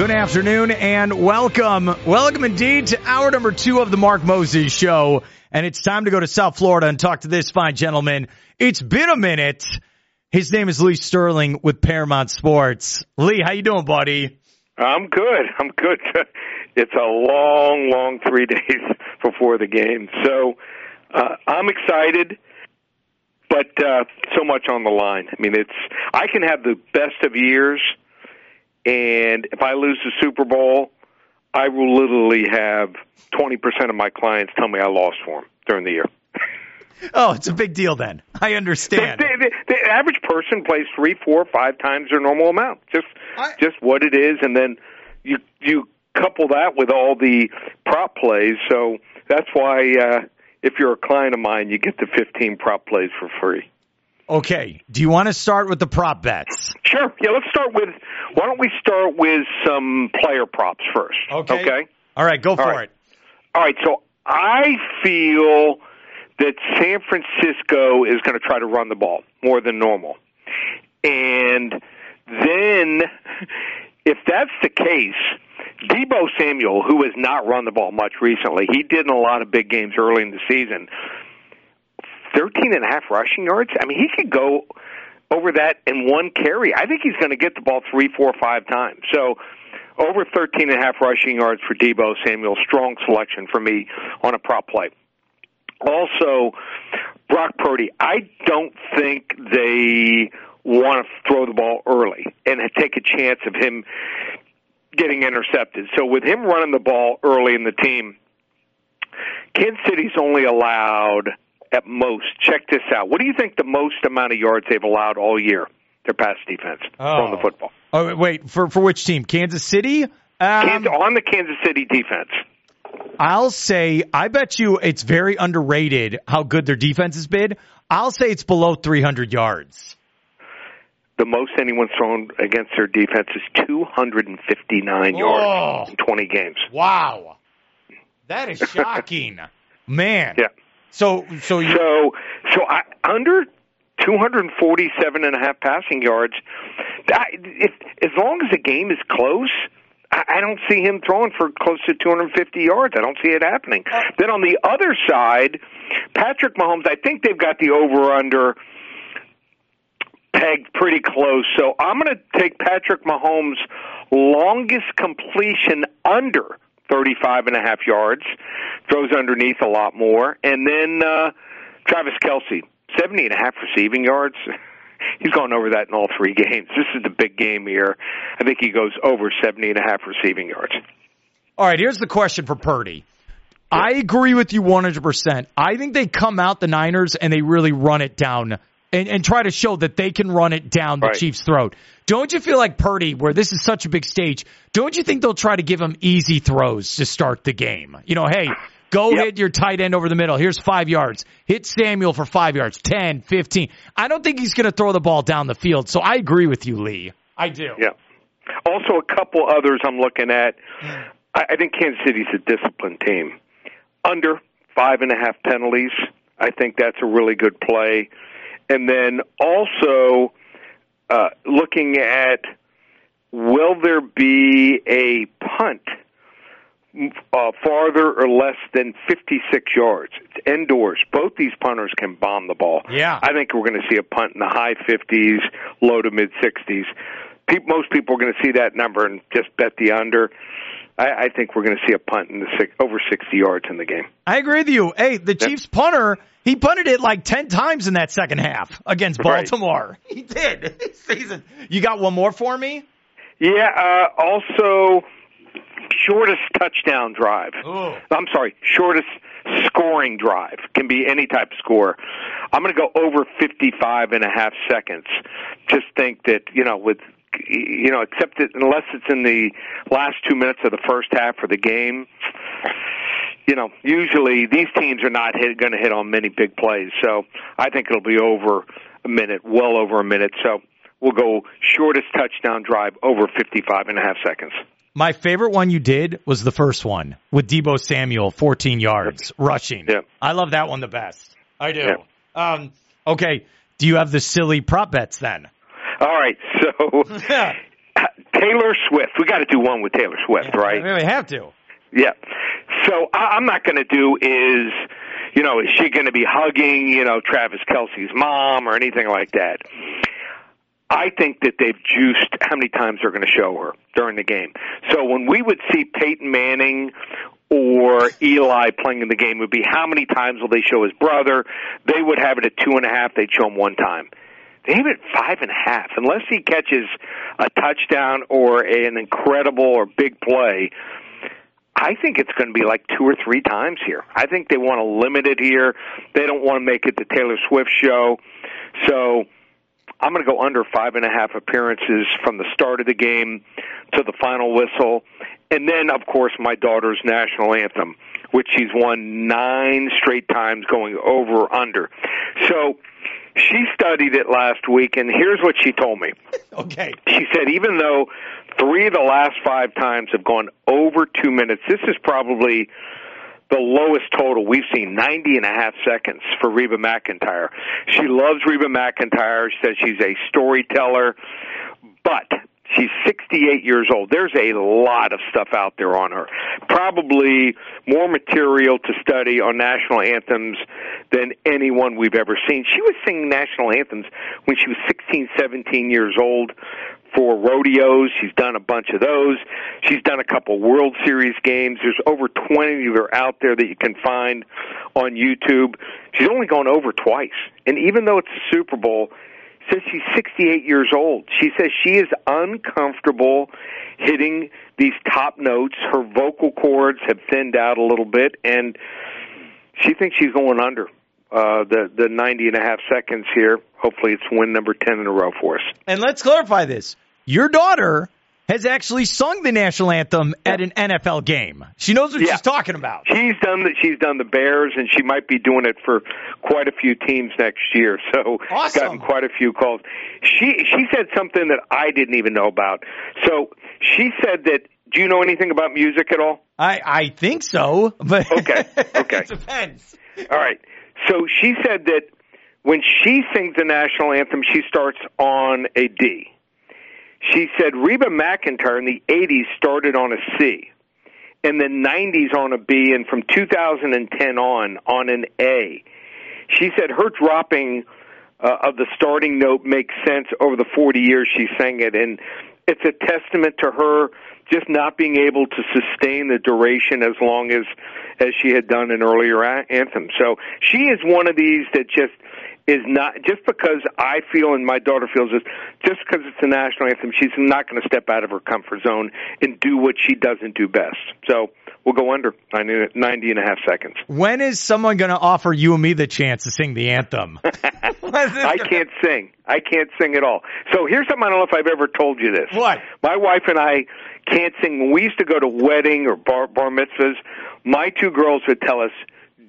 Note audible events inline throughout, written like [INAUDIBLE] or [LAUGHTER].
Good afternoon and welcome. Welcome indeed to hour number two of the Mark Moses show. And it's time to go to South Florida and talk to this fine gentleman. It's been a minute. His name is Lee Sterling with Paramount Sports. Lee, how you doing, buddy? I'm good. I'm good. [LAUGHS] It's a long, long three [LAUGHS] days before the game, so uh, I'm excited, but uh, so much on the line. I mean, it's I can have the best of years, and if I lose the Super Bowl, I will literally have 20% of my clients tell me I lost for them during the year. Oh, it's a big deal then. I understand. The, the, the average person plays three, four, five times their normal amount. Just, I- just what it is, and then you you couple that with all the prop plays. So that's why uh, if you're a client of mine, you get the 15 prop plays for free. Okay. Do you want to start with the prop bets? Sure. Yeah. Let's start with. Why don't we start with some player props first? Okay. Okay. All right, go for All right. it. All right. So I feel that San Francisco is going to try to run the ball more than normal. And then, if that's the case, Deebo Samuel, who has not run the ball much recently, he did in a lot of big games early in the season. Thirteen and a half rushing yards. I mean, he could go over that in one carry. I think he's going to get the ball three, four, five times. So over 13 and a half rushing yards for Deebo Samuel. Strong selection for me on a prop play. Also, Brock Purdy. I don't think they want to throw the ball early and take a chance of him getting intercepted. So with him running the ball early in the team, Kansas City's only allowed at most. Check this out. What do you think the most amount of yards they've allowed all year? Their pass defense on the Oh. football. Oh, wait, for for which team? Kansas City? Um, Kansas, on the Kansas City defense. I'll say I bet you it's very underrated how good their defense has been. I'll say it's below 300 yards. The most anyone's thrown against their defense is 259 Whoa. yards in 20 games. Wow. That is shocking. [LAUGHS] Man. Yeah. So so you So, so I, under 247 and a half passing yards, I, if, as long as the game is close, I, I don't see him throwing for close to 250 yards. I don't see it happening. Uh, then on the other side, Patrick Mahomes, I think they've got the over under pegged pretty close. So I'm going to take Patrick Mahomes' longest completion under 35 and a half yards, throws underneath a lot more, and then uh, Travis Kelce, 70 and a half receiving yards. [LAUGHS] He's gone over that in all three [LAUGHS] games. This is the big game here. I think he goes over 70 and a half receiving yards. All right, here's the question for Purdy. I agree with you 100%. I think they come out the Niners and they really run it down and, and try to show that they can run it down the Right. Chiefs' throat. Don't you feel like Purdy, where this is such a big stage, don't you think they'll try to give him easy throws to start the game? You know, hey, go Yep. hit your tight end over the middle. Here's five yards. Hit Samuel for five yards, 10, 15. I don't think he's going to throw the ball down the field. So I agree with you, Lee. I do. Yeah. Also, a couple others I'm looking at. I, I think Kansas City's a disciplined team. Under five and a half penalties. I think that's a really good play. And then also uh, looking at will there be a punt uh, farther or less than 56 yards? It's indoors. Both these punters can bomb the ball. Yeah. I think we're going to see a punt in the high 50s, low to mid 60s. Pe- most people are going to see that number and just bet the under. I, I think we're going to see a punt in the six, over 60 yards in the game. I agree with you. Hey, the Chiefs punter, he punted it like 10 times in that second half against Right. Baltimore. [LAUGHS] He did. [LAUGHS] this season. You got one more for me? Yeah. Uh, also, shortest touchdown drive. Ooh. I'm sorry, shortest scoring drive can be any type of score. I'm going to go over 55 and a half seconds. Just think that you know with you know except that unless it's in the last two minutes of the first half of the game. You know, usually these teams are not going to hit on many big plays, so I think it'll be over a minute, well over a minute. So we'll go shortest touchdown drive over 55 and a half seconds. My favorite one you did was the first one with Deebo Samuel, 14 yards rushing. Yeah. I love that one the best. I do. Yeah. Um, okay. Do you have the silly prop bets then? All right, so [LAUGHS] Taylor Swift. We got to do one with Taylor Swift, yeah, right? We have to. Yeah. So I, I'm not going to do is, you know, is she going to be hugging, you know, Travis Kelce's mom or anything like that? I think that they've juiced how many times they're going to show her during the game. So when we would see Peyton Manning or Eli playing in the game, would be how many times will they show his brother? They would have it at two and a half. They'd show him one time. They have it five and a half. Unless he catches a touchdown or an incredible or big play, I think it's going to be like two or three times here. I think they want to limit it here. They don't want to make it the Taylor Swift show. So I'm going to go under five and a half appearances from the start of the game to the final whistle. And then, of course, my daughter's national anthem, which she's won nine straight times going over under. So she studied it last week, and here's what she told me. [LAUGHS] Okay. She said, even though three of the last five times have gone over two minutes, this is probably the lowest total we've seen 90 and a half seconds for Reba McEntire. She loves Reba McEntire. She says she's a storyteller, but She's 68 years old. There's a lot of stuff out there on her. Probably more material to study on national anthems than anyone we've ever seen. She was singing national anthems when she was 16, 17 years old for rodeos. She's done a bunch of those. She's done a couple World Series games. There's over 20 that are out there that you can find on YouTube. She's only gone over twice. And even though it's a Super Bowl, says she's 68 years old. She says she is uncomfortable hitting these top notes. Her vocal cords have thinned out a little bit, and she thinks she's going under uh, the the 90 and a half seconds here. Hopefully, it's win number 10 in a row for us. And let's clarify this: your daughter has actually sung the national anthem at an NFL game. She knows what Yeah. she's talking about. She's done the she's done the Bears, and she might be doing it for quite a few teams next year. [LAUGHS] So Awesome. gotten quite a few calls. She she said something that I didn't even know about. So she said that. Do you know anything about music at all? I I think so, but [LAUGHS] Okay, okay. depends. All right. So she said that when she sings the national anthem, she starts on a D. She said Reba McEntire in the 80s started on a C. In the 90s on a B, and from 2010 on, on an A. She said her dropping uh, of the starting note makes sense over the 40 years she sang it, and it's a testament to her just not being able to sustain the duration as long as as she had done in earlier anthems. So she is one of these that just is not just because I feel and my daughter feels this just because it's a national anthem she's not going to step out of her comfort zone and do what she doesn't do best. So we'll go under 90, 90 and a half seconds. When is someone going to offer you and me the chance to sing the anthem? [LAUGHS] [LAUGHS] I can't sing. I can't sing at all. So here's something I don't know if I've ever told you this. What? My wife and I can't sing. When we used to go to wedding or bar, bar mitzvahs, my two girls would tell us,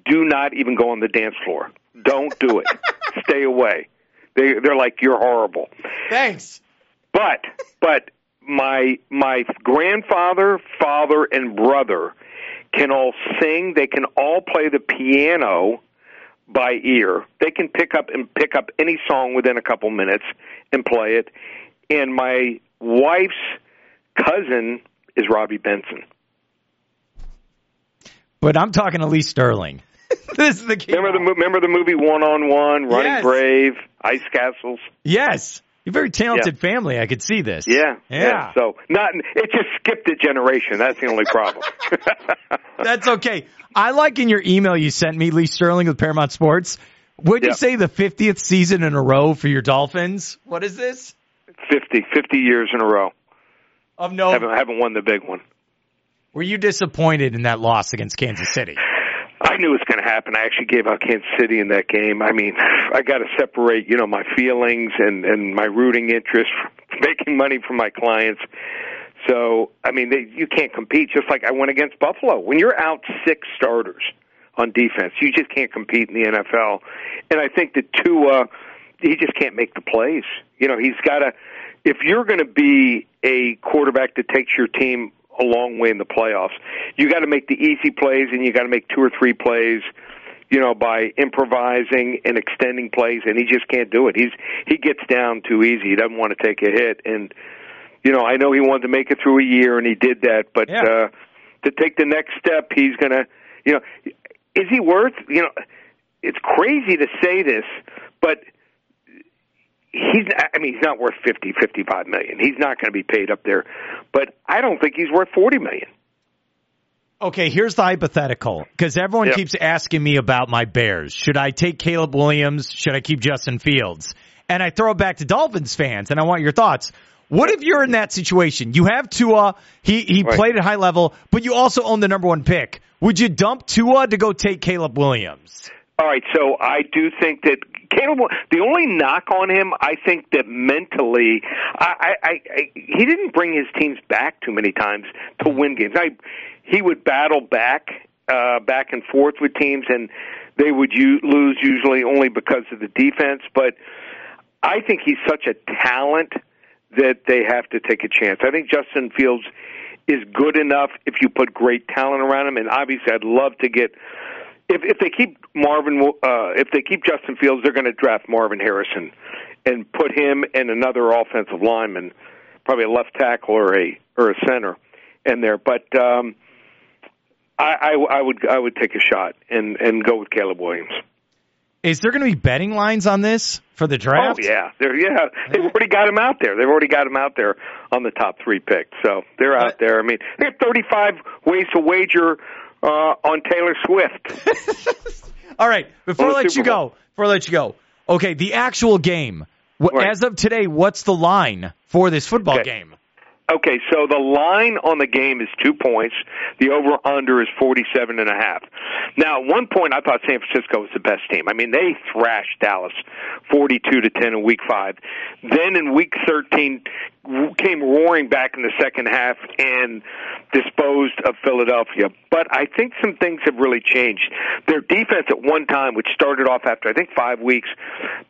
"Do not even go on the dance floor. Don't do it. [LAUGHS] Stay away." They they're like, "You're horrible." Thanks. But but my my grandfather, father, and brother can all sing. They can all play the piano by ear. They can pick up and pick up any song within a couple minutes and play it. And my wife's cousin is Robby Benson. But I'm talking to Lee Sterling. [LAUGHS] this is the key. Remember the remember the movie One on One, Running Yes. Brave, Ice Castles. Yes. You're a very talented family. I could see this. Yeah, Yeah. So not it just skipped a generation. That's the only problem. [LAUGHS] That's okay. I like in your email you sent me, Lee Sterling with Paramount Sports. Would you say the 50th season in a row for your Dolphins? What is this? 50, 50 years in a row. Of no. Haven't haven't won the big one. Were you disappointed in that loss against Kansas City? Knew it was going to happen. I actually gave out Kansas City in that game. I mean, I got to separate, you know, my feelings and and my rooting interest from [LAUGHS] making money for my clients. So, I mean, they, you can't compete. Just like I went against Buffalo. When you're out six starters on defense, you just can't compete in the NFL. And I think that Tua, he just can't make the plays. You know, he's got to. If you're going to be a quarterback that takes your team a long way in the playoffs, you got to make the easy plays, and you got to make two or three plays. You know, by improvising and extending plays, and he just can't do it. He's he gets down too easy. He doesn't want to take a hit, and you know, I know he wanted to make it through a year, and he did that. But Yeah. uh, to take the next step, he's going to, you know, is he worth? You know, it's crazy to say this, but he's. I mean, he's not worth fifty, fifty-five million. He's not going to be paid up there. But I don't think he's worth forty million. Okay, here's the hypothetical because everyone Yep. keeps asking me about my Bears. Should I take Caleb Williams? Should I keep Justin Fields? And I throw it back to Dolphins fans, and I want your thoughts. What if you're in that situation? You have Tua. He he Right. played at high level, but you also own the number one pick. Would you dump Tua to go take Caleb Williams? All right, so I do think that Caleb. The only knock on him, I think that mentally, I, I, I, he didn't bring his teams back too many times to win games. I, he would battle back, uh, back and forth with teams, and they would u- lose usually only because of the defense. But I think he's such a talent that they have to take a chance. I think Justin Fields is good enough if you put great talent around him, and obviously, I'd love to get if if they keep Marvin, uh, if they keep Justin Fields, they're going to draft Marvin Harrison and put him and another offensive lineman, probably a left tackle or a or a center, in there. But um, I, I I would I would take a shot and and go with Caleb Williams. Is there going to be betting lines on this for the draft? Oh yeah, they're yeah. They've already got him out there. They've already got him out there on the top three picks. So they're out there. I mean, they have 35 ways to wager uh, on Taylor Swift. [LAUGHS] All right, before I let you Bowl. go, before I let you go, okay, the actual game. Right. As of today, what's the line for this football Okay. game? Okay, so the line on the game is two points. The over under is forty seven and a half. Now, at one point I thought San Francisco was the best team. I mean, they thrashed Dallas forty two to ten in week five. Then in week thirteen came roaring back in the second half and disposed of Philadelphia. But I think some things have really changed. Their defense at one time, which started off after I think five weeks,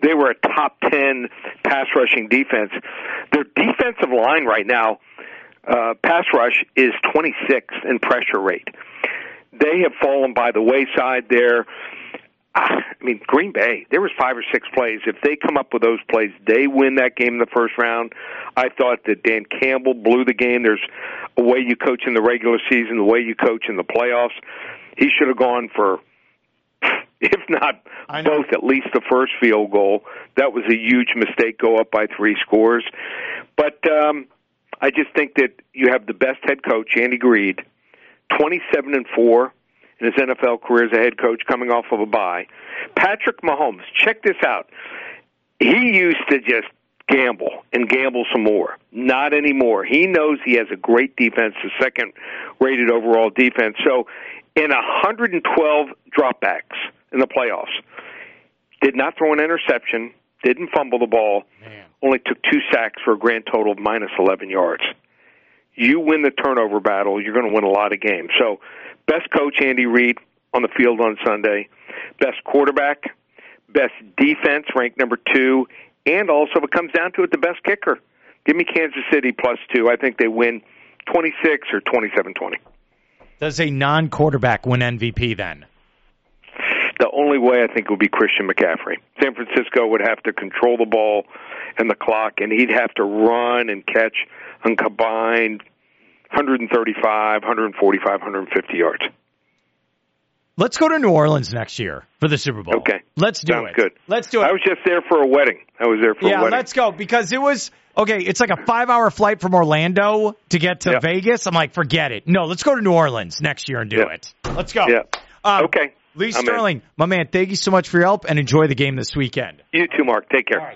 they were a top ten pass rushing defense. Their defensive line right now uh, pass rush is 26th in pressure rate. They have fallen by the wayside there. Ah, I mean, Green Bay, there was five or six plays. If they come up with those plays, they win that game in the first round. I thought that Dan Campbell blew the game. There's a way you coach in the regular season, the way you coach in the playoffs. He should have gone for, if not both, at least the first field goal. That was a huge mistake. Go up by three scores, but um, I just think that you have the best head coach, Andy Reid, 27 and 4 in his NFL career as a head coach coming off of a bye. Patrick Mahomes, check this out. He used to just gamble and gamble some more. Not anymore. He knows he has a great defense, the second rated overall defense. So, in 112 dropbacks in the playoffs, did not throw an interception, didn't fumble the ball, Man. only took two sacks for a grand total of minus 11 yards. You win the turnover battle, you're going to win a lot of games. So, best coach Andy Reid on the field on Sunday, best quarterback, best defense ranked number 2, and also if it comes down to it the best kicker. Give me Kansas City plus 2. I think they win 26 or 27-20. Does a non-quarterback win MVP then? The only way I think would be Christian McCaffrey. San Francisco would have to control the ball and the clock, and he'd have to run and catch and combined 135, 145, 150 yards. Let's go to New Orleans next year for the Super Bowl. Okay. Let's do Sounds it. good. Let's do it. I was just there for a wedding. I was there for yeah, a wedding. Yeah, let's go because it was okay. It's like a five-hour flight from Orlando to get to Yeah. Vegas. I'm like, forget it. No, let's go to New Orleans next year and do Yeah. it. Let's go. Yeah. Um, Okay. Lee I'm in. Sterling, my man, thank you so much for your help and enjoy the game this weekend. You too, Mark. Take care. All right.